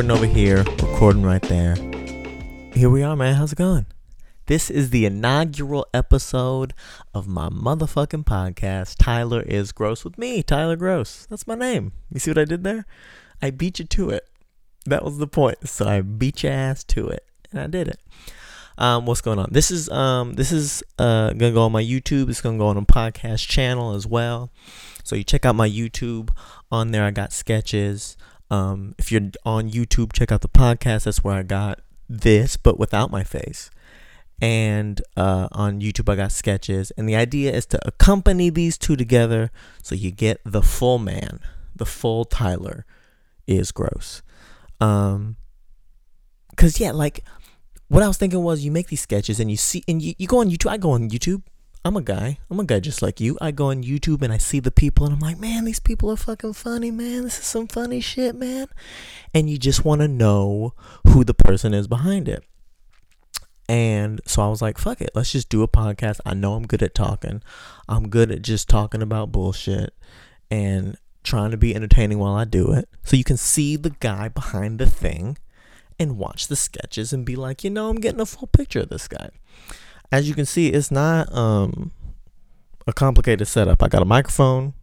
recording over here, recording right there. Here we are, man. How's it going? This is the inaugural episode of my motherfucking podcast. Tyler is Gross with me, Tyler Gross. That's my name. You see what I did there? I beat you to it. That was the point. So I beat your ass to it, and I did it. Um, what's going on? This is um, this is uh, gonna go on my YouTube. It's gonna go on a podcast channel as well. So you check out my YouTube. On there, I got sketches. Um, if you're on YouTube, check out the podcast. That's where I got this, but without my face. And uh, on YouTube, I got sketches. And the idea is to accompany these two together so you get the full man, the full Tyler is gross. Um, cause yeah, like what I was thinking was you make these sketches and you see, and you, you go on YouTube. I go on YouTube I'm a guy. I'm a guy just like you. I go on YouTube and I see the people and I'm like, man, these people are fucking funny, man. This is some funny shit, man. And you just want to know who the person is behind it. And so I was like, fuck it. Let's just do a podcast. I know I'm good at talking. I'm good at just talking about bullshit and trying to be entertaining while I do it. So you can see the guy behind the thing and watch the sketches and be like, you know, I'm getting a full picture of this guy as you can see, it's not um, a complicated setup. I got a microphone,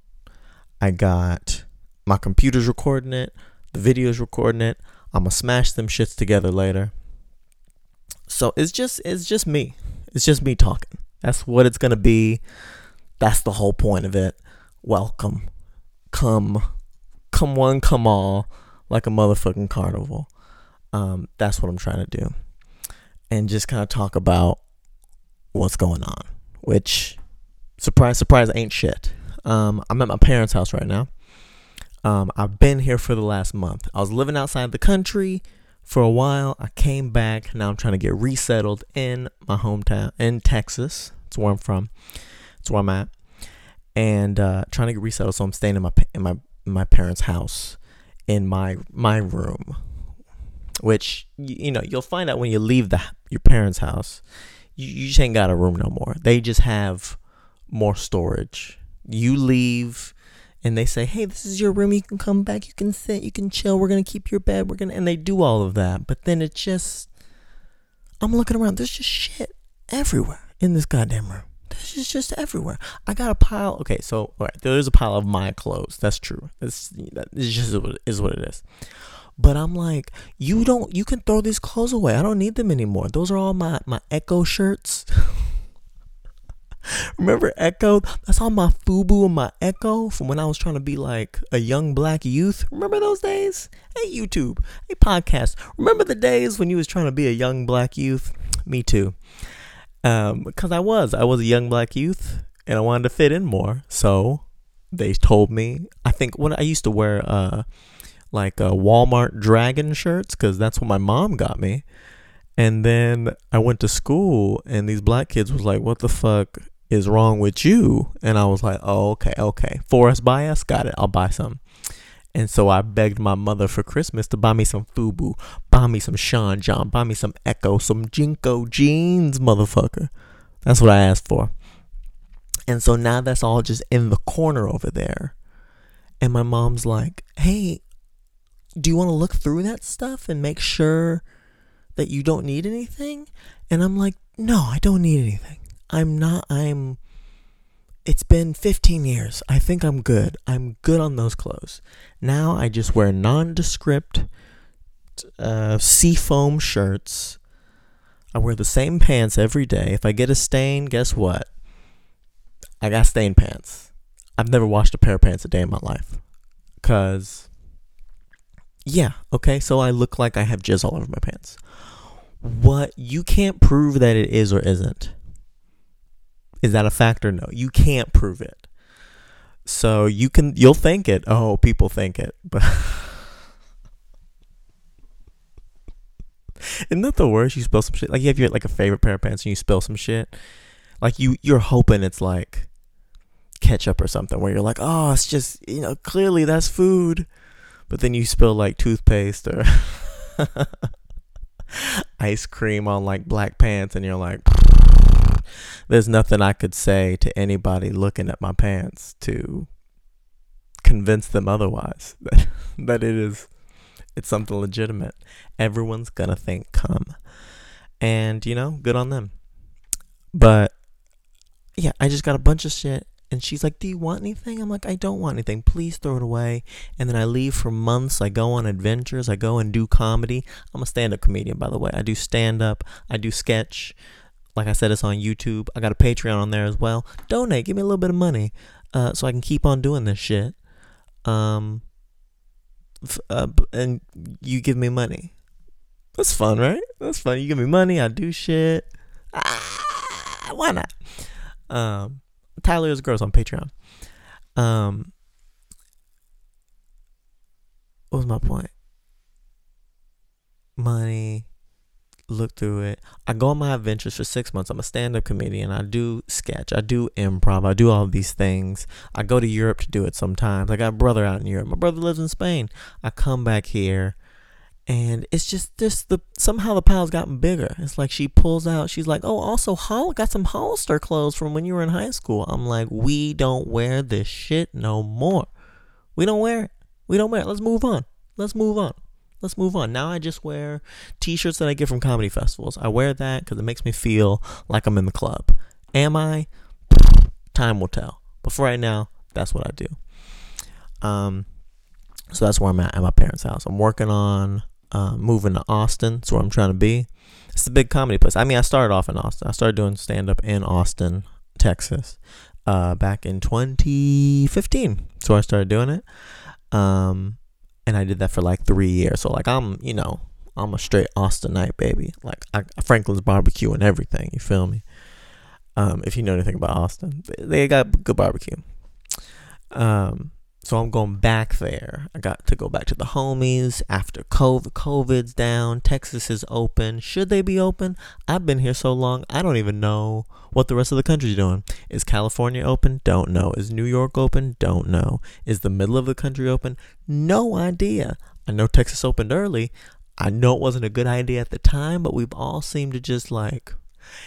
I got my computer's recording it, the video's recording it. I'm gonna smash them shits together later. So it's just it's just me. It's just me talking. That's what it's gonna be. That's the whole point of it. Welcome. Come. Come one, come all, like a motherfucking carnival. Um, that's what I'm trying to do. And just kind of talk about what's going on, which surprise, surprise, ain't shit. Um, I'm at my parents' house right now. Um, I've been here for the last month. I was living outside the country for a while. I came back. Now I'm trying to get resettled in my hometown in Texas. That's where I'm from. That's where I'm at, and uh, trying to get resettled. So I'm staying in my in my in my parents' house in my my room, which you know you'll find out when you leave the your parents' house you, you just ain't got a room no more. They just have more storage. You leave and they say, "Hey, this is your room. You can come back. You can sit. You can chill. We're gonna keep your bed. We're gonna," and they do all of that. But then it just, I'm looking around. There's just shit everywhere in this goddamn room. There's just just everywhere. I got a pile. Okay, so all right, there is a pile of my clothes. That's true. That's that is just is what it is. But I'm like, you don't, you can throw these clothes away. I don't need them anymore. Those are all my, my Ecko shirts. Remember Ecko? That's all my FUBU and my Ecko from when I was trying to be like a young black youth. Remember those days? Hey YouTube, hey podcast. Remember the days when you was trying to be a young black youth? Me too. Um, because I was, I was a young black youth, and I wanted to fit in more. So they told me. I think when I used to wear uh like uh, Walmart Dragon shirts because that's what my mom got me. And then I went to school, and these black kids was like, "What the fuck is wrong with you?" And I was like, "Oh, okay, okay. For us, buy us, got it. I'll buy some." And so I begged my mother for Christmas to buy me some FUBU, buy me some Sean John, buy me some Ecko, some JNCO jeans, motherfucker. That's what I asked for. And so now that's all just in the corner over there. And my mom's like, hey, do you want to look through that stuff and make sure that you don't need anything? And I'm like, no, I don't need anything. I'm not, I'm, it's been 15 years. I think I'm good. I'm good on those clothes. Now I just wear nondescript uh, seafoam shirts. I wear the same pants every day. If I get a stain, guess what? I got stained pants. I've never washed a pair of pants a day in my life. Because yeah, okay, so I look like I have jizz all over my pants. What you can't prove that it is or isn't. Is that a fact or no? You can't prove it. So you can you'll think it. Oh, people think it, but Isn't that the worst? You spill some shit. Like you have your like a favorite pair of pants and you spill some shit. Like you you're hoping it's like ketchup or something where you're like, oh, it's just you know, clearly that's food but then you spill like toothpaste or ice cream on like black pants and you're like there's nothing I could say to anybody looking at my pants to convince them otherwise that, that it is It's something legitimate. Everyone's gonna think come. And, you know, good on them. But yeah, I just got a bunch of shit. And she's like, Do you want anything? I'm like, I don't want anything. Please throw it away. And then I leave for months. I go on adventures. I go and do comedy. I'm a stand up comedian, by the way. I do stand up, I do sketch. Like I said, it's on YouTube. I got a Patreon on there as well. Donate, give me a little bit of money uh, so I can keep on doing this shit. Um, f- uh, and you give me money. That's fun, right? That's fun. You give me money, I do shit. Ah, why not? Um, Tyler is gross on Patreon. Um, what was my point? Money. Look through it. I go on my adventures for six months. I'm a stand-up comedian. I do sketch. I do improv. I do all these things. I go to Europe to do it sometimes. I got a brother out in Europe. My brother lives in Spain. I come back here and it's just just the somehow the pile's gotten bigger. It's like she pulls out. She's like, "Oh, also, Hol got some Hollister clothes from when you were in high school." I'm like, "We don't wear this shit no more. We don't wear it. We don't wear it. Let's move on. Let's move on. Let's move on." Now I just wear T-shirts that I get from comedy festivals. I wear that because it makes me feel like I'm in the club. Am I? Time will tell. But for right now, that's what I do. Um, so that's where I'm at at my parents' house. I'm working on uh, moving to Austin. That's where I'm trying to be. It's a big comedy place. I mean, I started off in Austin. I started doing stand up in Austin, Texas, uh, back in 2015. So I started doing it. Um, and I did that for like three years. So, like, I'm, you know, I'm a straight Austinite baby. Like, I, Franklin's barbecue and everything. You feel me? Um, if you know anything about Austin, they got good barbecue. Um, so I'm going back there. I got to go back to the homies after COVID. COVID's down. Texas is open. Should they be open? I've been here so long, I don't even know what the rest of the country's doing. Is California open? Don't know. Is New York open? Don't know. Is the middle of the country open? No idea. I know Texas opened early. I know it wasn't a good idea at the time, but we've all seemed to just like,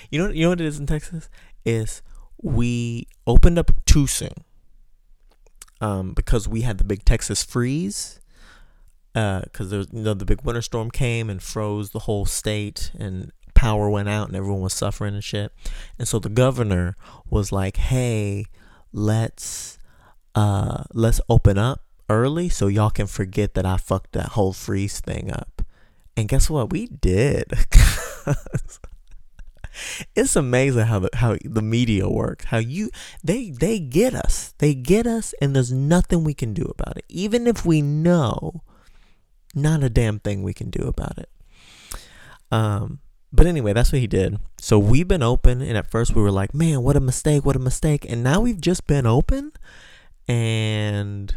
you know, you know what it is in Texas is we opened up too soon um, because we had the big Texas freeze. Because uh, you know the big winter storm came and froze the whole state and power went out and everyone was suffering and shit. And so the governor was like, "Hey, let's uh let's open up early so y'all can forget that I fucked that whole freeze thing up." And guess what? We did. it's amazing how the how the media works. How you they they get us. They get us and there's nothing we can do about it. Even if we know not a damn thing we can do about it. Um but anyway, that's what he did. So we've been open and at first we were like, "Man, what a mistake, what a mistake." And now we've just been open and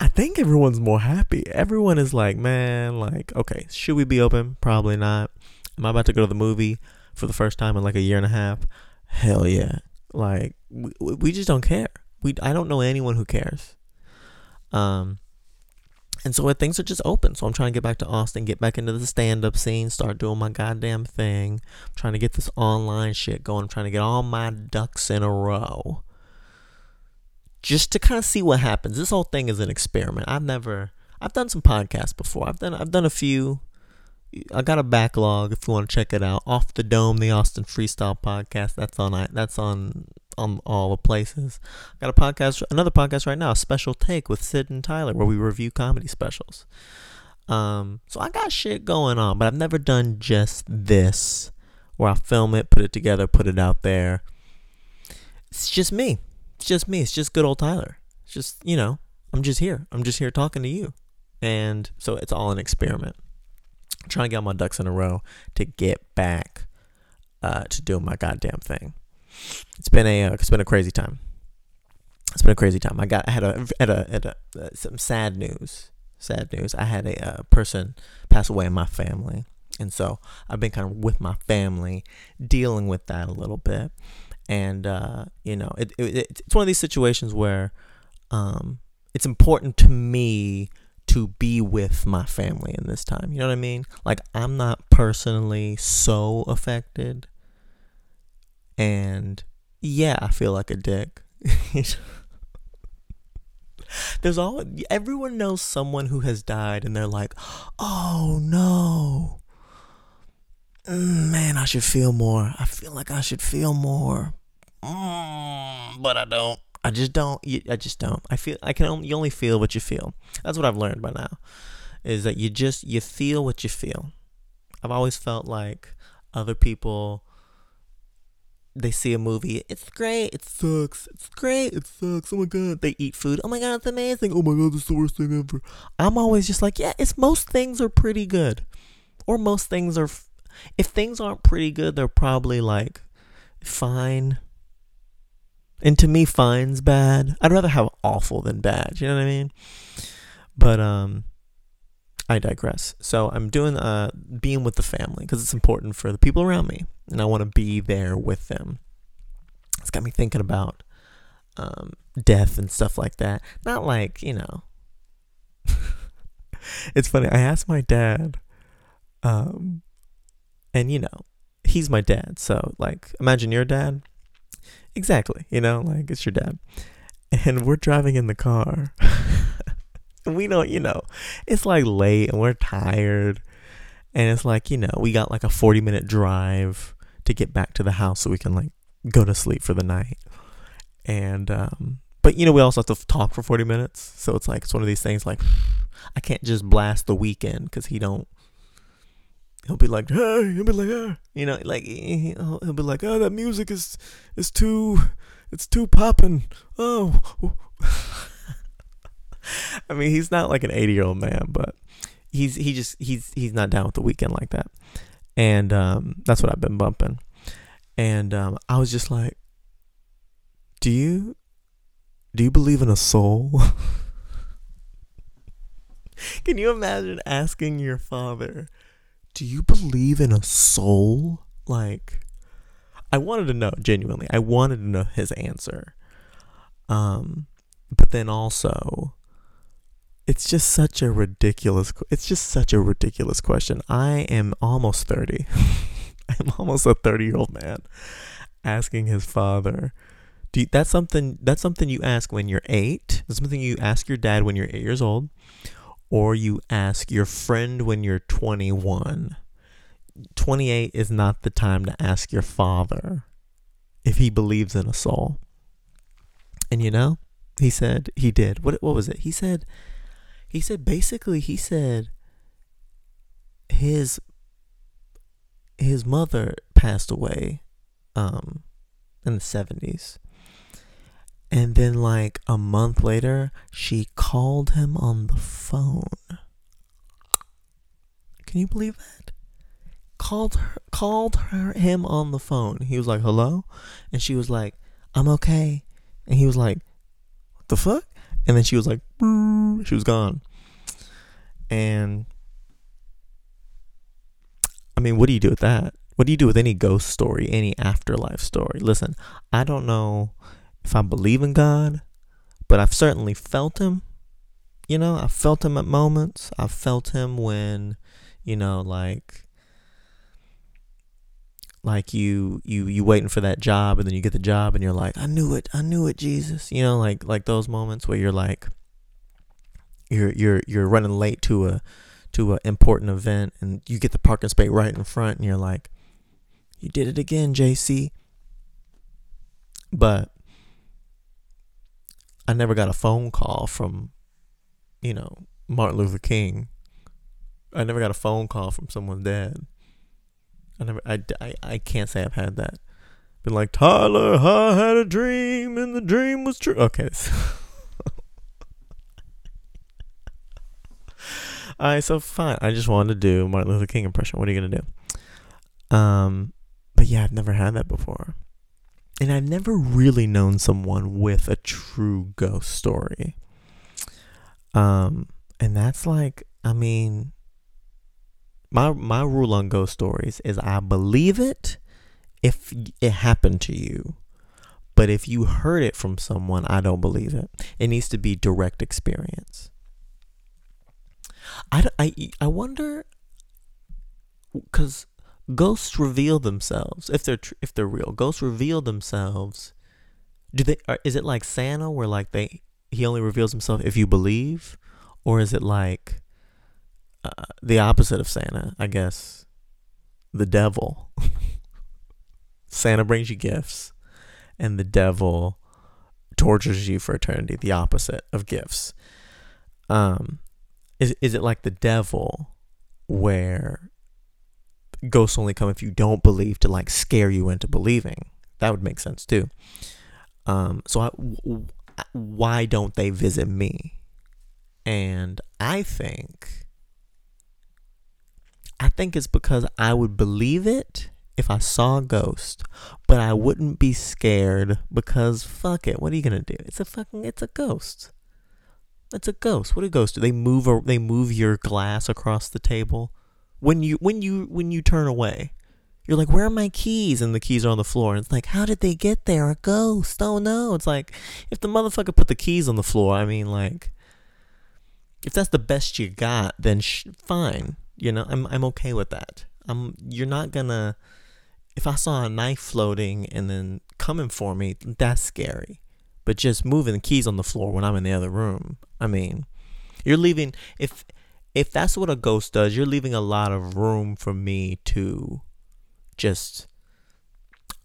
I think everyone's more happy. Everyone is like, man, like, okay, should we be open? Probably not. Am I about to go to the movie? For the first time in like a year and a half, hell yeah. Like we, we just don't care. We I don't know anyone who cares. Um and so things are just open. So I'm trying to get back to Austin, get back into the stand up scene, start doing my goddamn thing. I'm trying to get this online shit going. I'm trying to get all my ducks in a row. Just to kind of see what happens. This whole thing is an experiment. I've never I've done some podcasts before. I've done I've done a few I got a backlog if you want to check it out. Off the Dome, the Austin Freestyle Podcast. That's on that's on on all the places. I got a podcast, another podcast right now, a special take with Sid and Tyler, where we review comedy specials. Um, so I got shit going on, but I've never done just this, where I film it, put it together, put it out there. It's just me. It's just me. It's just good old Tyler. It's just you know, I'm just here. I'm just here talking to you, and so it's all an experiment trying to get my ducks in a row to get back uh, to doing my goddamn thing. It's been a uh, it's been a crazy time. It's been a crazy time. I got I had a had a, had a uh, some sad news. Sad news. I had a uh, person pass away in my family, and so I've been kind of with my family dealing with that a little bit. And uh, you know, it, it, it's one of these situations where um, it's important to me to be with my family in this time. You know what I mean? Like I'm not personally so affected. And yeah, I feel like a dick. There's all everyone knows someone who has died, and they're like, "Oh no, mm, man, I should feel more. I feel like I should feel more, mm, but I don't. I just don't. I just don't. I feel I can only you only feel what you feel. That's what I've learned by now, is that you just you feel what you feel. I've always felt like other people they see a movie, it's great, it sucks, it's great, it sucks, oh my god. They eat food, oh my god, it's amazing, oh my god, it's the worst thing ever. I'm always just like, yeah, it's most things are pretty good. Or most things are, if things aren't pretty good, they're probably like fine. And to me, fine's bad. I'd rather have awful than bad, you know what I mean? But, um, I digress. So I'm doing uh being with the family because it's important for the people around me, and I want to be there with them. It's got me thinking about um, death and stuff like that. Not like you know. it's funny. I asked my dad, um, and you know, he's my dad. So like, imagine your dad. Exactly. You know, like it's your dad, and we're driving in the car. we don't, you know, it's like late and we're tired. And it's like, you know, we got like a 40 minute drive to get back to the house so we can like go to sleep for the night. And, um, but you know, we also have to talk for 40 minutes. So it's like, it's one of these things like, I can't just blast the Weeknd because he don't, he'll be like, hey, he'll be like, you know, like, he'll, he'll be like, oh, that music is, is too, it's too popping. Oh. I mean, he's not like an 80 year old man, but he's he just he's he's not down with the Weeknd like that, and um, that's what I've been bumping. And um, I was just like, do you do you believe in a soul? Can you imagine asking your father, do you believe in a soul? Like, I wanted to know genuinely. I wanted to know his answer. Um, but then also, it's just such a ridiculous it's just such a ridiculous question i am almost 30 i'm almost a 30 year old man asking his father do you, that's something that's something you ask when you're eight that's something you ask your dad when you're eight years old or you ask your friend when you're 21 28 is not the time to ask your father if he believes in a soul. And you know he said he did. What what was it? He said he said basically he said his his mother passed away um in the 70s and then like a month later she called him on the phone can you believe that called her called her him on the phone he was like hello and she was like i'm okay and he was like what the fuck and then she was like, she was gone. And I mean, what do you do with that? What do you do with any ghost story, any afterlife story? Listen, I don't know if I believe in God, but I've certainly felt him. You know, I felt him at moments. I felt him when, you know, like like you you you waiting for that job and then you get the job and you're like i knew it i knew it jesus you know like like those moments where you're like you're you're you're running late to a to an important event and you get the parking space right in front and you're like you did it again jc but i never got a phone call from you know martin luther king i never got a phone call from someone's dad I never, I, I, I can't say I've had that. Been like, Tyler, I had a dream and the dream was true. Okay. Alright, so fine. I just wanted to do Martin Luther King impression. What are you gonna do? Um, but yeah, I've never had that before, and I've never really known someone with a true ghost story. Um, and that's like, I mean, my my rule on ghost stories is I believe it if it happened to you. But if you heard it from someone, I don't believe it. It needs to be direct experience. I, I, I wonder because ghosts reveal themselves if they're tr- if they're real. Ghosts reveal themselves. Do they? Are, is it like Santa where like they he only reveals himself if you believe, or is it like uh, the opposite of Santa? I guess the devil. Santa brings you gifts, and the devil tortures you for eternity. The opposite of gifts. Um, is is it like the devil, where ghosts only come if you don't believe to like scare you into believing? That would make sense too. Um, so why don't they visit me? And I think, I think it's because I would believe it if I saw a ghost, but I wouldn't be scared because fuck it. What are you gonna do? It's a fucking, it's a ghost. It's a ghost. What do ghosts do? They move, or they move your glass across the table when you, when you, when you turn away. You're like, where are my keys? And the keys are on the floor. And it's like, how did they get there? A ghost. Oh no. It's like, if the motherfucker put the keys on the floor, I mean, like, if that's the best you got, then sh- fine. You know, I'm I'm okay with that. I'm. You're not gonna. If I saw a knife floating and then coming for me, that's scary. But just moving the keys on the floor when I'm in the other room, I mean, you're leaving. If if that's what a ghost does, you're leaving a lot of room for me to just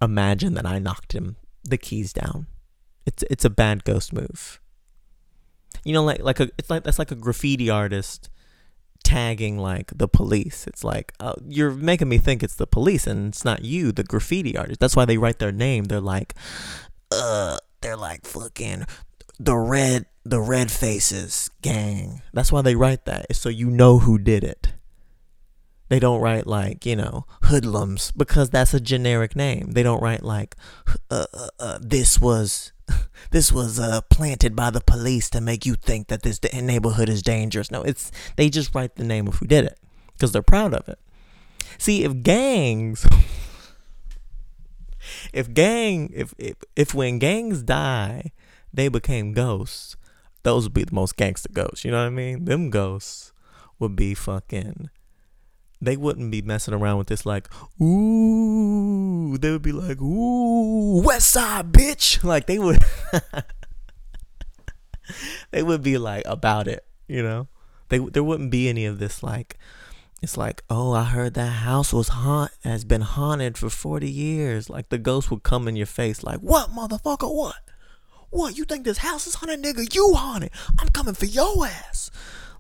imagine that I knocked him the keys down. It's it's a bad ghost move. You know, like like a it's like that's like a graffiti artist tagging like the police. It's like uh, you're making me think it's the police and it's not you, the graffiti artist. That's why they write their name. They're like, uh, they're like fucking the red the red faces gang. That's why they write that. So you know who did it. They don't write like, you know, hoodlums because that's a generic name. They don't write like, uh, uh, uh, this was, this was uh, planted by the police to make you think that this neighborhood is dangerous. No, it's, they just write the name of who did it because they're proud of it. See, if gangs, if gang, if, if, if when gangs die, they became ghosts, those would be the most gangster ghosts. You know what I mean? Them ghosts would be fucking they wouldn't be messing around with this like, ooh. They would be like, ooh, West Side, bitch. Like they would, they would be like about it, you know. They there wouldn't be any of this like, it's like, oh, I heard that house was haunt has been haunted for forty years. Like the ghost would come in your face, like, what, motherfucker, what? What you think this house is haunted, nigga? You haunted. I'm coming for your ass.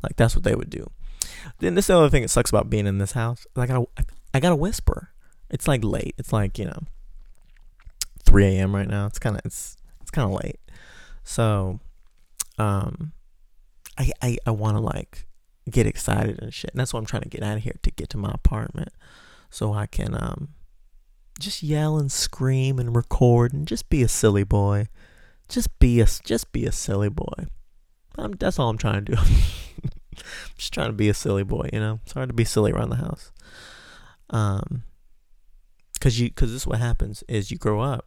Like that's what they would do. Then this is the other thing that sucks about being in this house. I gotta, I gotta whisper. It's like late. It's like you know, 3 a.m. right now. It's kind of it's it's kind of late. So, um, I I I want to like get excited and shit. And that's what I'm trying to get out of here to get to my apartment, so I can um just yell and scream and record and just be a silly boy. Just be a just be a silly boy. I'm, that's all I'm trying to do. just trying to be a silly boy, you know. It's hard to be silly around the house. Um, cause you, cause this is what happens is you grow up.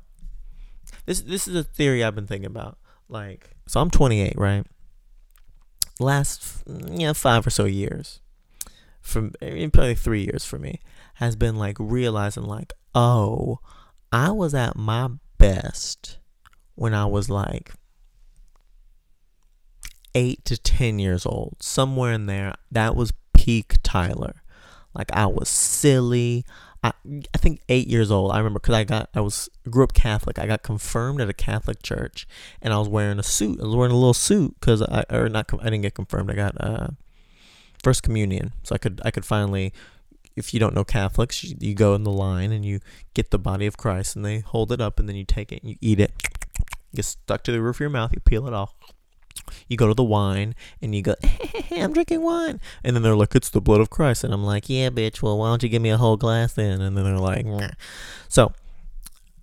This, this is a theory I've been thinking about. Like, so I'm 28, right? Last, yeah, five or so years, from probably three years for me, has been like realizing, like, oh, I was at my best when I was like eight to 10 years old, somewhere in there, that was peak Tyler. Like I was silly. I, I think eight years old. I remember because I got I was grew up Catholic. I got confirmed at a Catholic church, and I was wearing a suit. I was wearing a little suit because I or not. I didn't get confirmed. I got uh, first communion, so I could I could finally. If you don't know Catholics, you, you go in the line and you get the body of Christ, and they hold it up, and then you take it and you eat it. You get stuck to the roof of your mouth. You peel it off you go to the wine and you go, I'm drinking wine. And then they're like, it's the blood of Christ. And I'm like, yeah, bitch, well, why don't you give me a whole glass then? And then they're like, nah. So,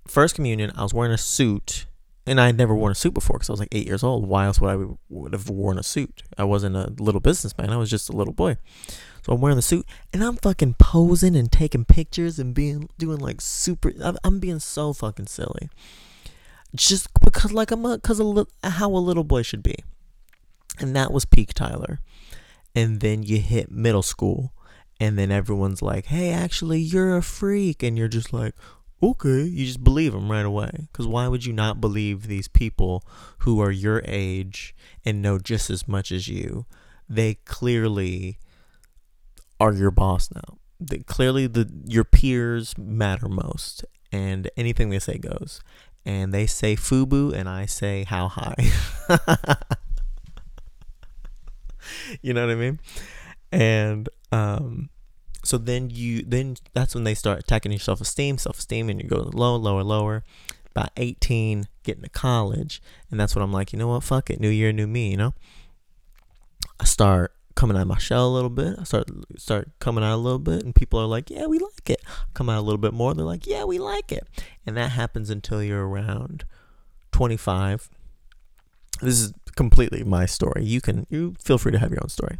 first communion, I was wearing a suit. And I had never worn a suit before because I was like eight years old. Why else would I would have worn a suit? I wasn't a little businessman. I was just a little boy. So I'm wearing the suit and I'm fucking posing and taking pictures and being doing like super. I'm being so fucking silly just because like I'm a because of how a little boy should be, and that was peak Tyler, and then you hit middle school, and then everyone's like, hey, actually you're a freak, and you're just like, okay, you just believe them right away. Because why would you not believe these people who are your age and know just as much as you? They clearly are your boss now. Clearly, the your peers matter most, and anything they say goes. And they say FUBU, and I say how high. you know what I mean? And um, so then you then that's when they start attacking your self-esteem self-esteem and you go low lower lower about 18 getting to college and that's when i'm like you know what fuck it new year new me you know i start coming out of my shell a little bit. I start start coming out a little bit and people are like yeah we like it. Come out a little bit more they're like yeah we like it. And that happens until you're around 25 this is completely my story. You can you feel free to have your own story.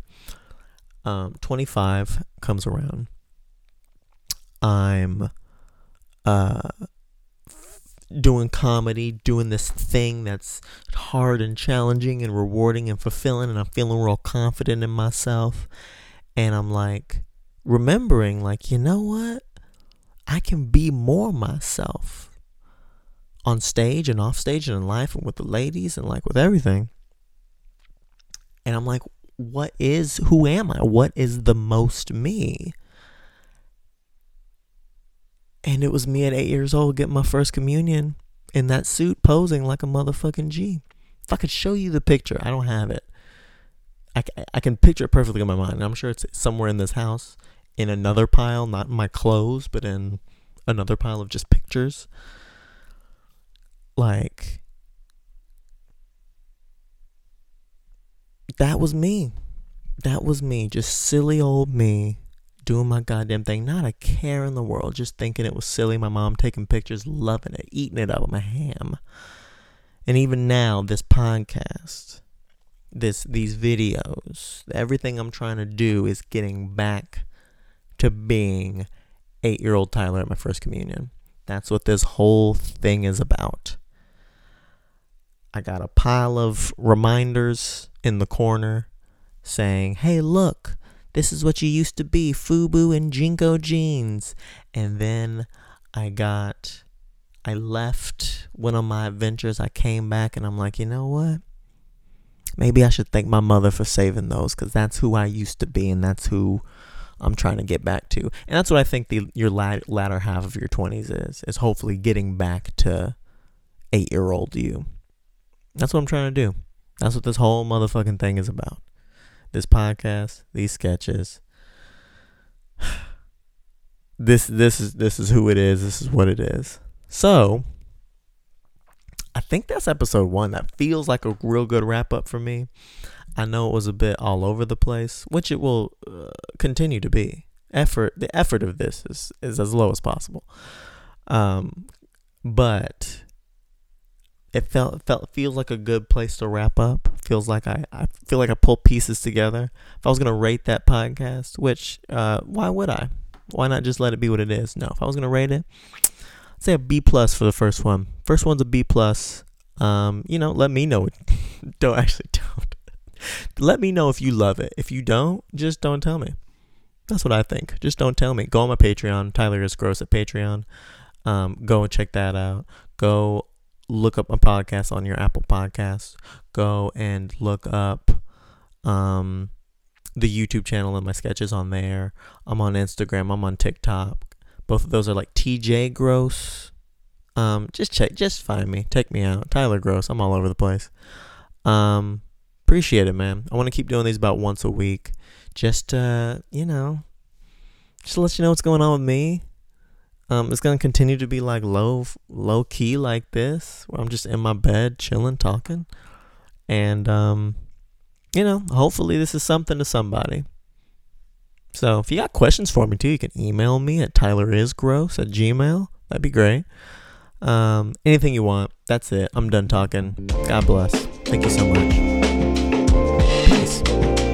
Um, 25 comes around, I'm uh, doing comedy, doing this thing that's hard and challenging and rewarding and fulfilling, and I'm feeling real confident in myself. And I'm like, remembering, like, you know what? I can be more myself on stage and off stage and in life and with the ladies and like with everything. And I'm like, what is who am I? What is the most me? And it was me at eight years old getting my first communion in that suit posing like a motherfucking G. If I could show you the picture, I don't have it. I, I can picture it perfectly in my mind. I'm sure it's somewhere in this house in another pile, not in my clothes, but in another pile of just pictures. Like, that was me. That was me, just silly old me doing my goddamn thing. Not a care in the world, just thinking it was silly. My mom taking pictures, loving it, eating it up with my ham. And even now, this podcast, this these videos, everything I'm trying to do is getting back to being eight year old Tyler at my first communion. That's what this whole thing is about. I got a pile of reminders in the corner saying, hey, look, this is what you used to be FUBU and JNCO jeans. And then I got, I left one of my adventures. I came back and I'm like, you know what? Maybe I should thank my mother for saving those because that's who I used to be and that's who I'm trying to get back to. And that's what I think the your latter half of your 20s is, is hopefully getting back to eight year old you. That's what I'm trying to do. That's what this whole motherfucking thing is about. This podcast, these sketches. This this is this is who it is. This is what it is. So, I think that's episode 1. That feels like a real good wrap up for me. I know it was a bit all over the place, which it will uh, continue to be. Effort the effort of this is is as low as possible. Um but it felt felt feels like a good place to wrap up. Feels like I, I feel like I pull pieces together. If I was gonna rate that podcast, which uh, why would I? Why not just let it be what it is? No, if I was gonna rate it, I'd say a B plus for the first one. First one's a B plus. Um, you know, let me know. don't actually don't. let me know if you love it. If you don't, just don't tell me. That's what I think. Just don't tell me. Go on my Patreon, Tyler is Gross at Patreon. Um, go and check that out. Go look up my podcast on your Apple Podcasts. Go and look up um, the YouTube channel and my sketches on there. I'm on Instagram. I'm on TikTok. Both of those are like TJ Gross. Um, just check, just find me, take me out, Tyler Gross. I'm all over the place. Um, appreciate it, man. I want to keep doing these about once a week, just uh, you know, just to let you know what's going on with me. Um, it's gonna continue to be like low, low key like this, where I'm just in my bed chilling, talking, and um, you know, hopefully this is something to somebody. So if you got questions for me too, you can email me at tylerisgross at gmail. That'd be great. Um, anything you want. That's it. I'm done talking. God bless. Thank you so much. Peace.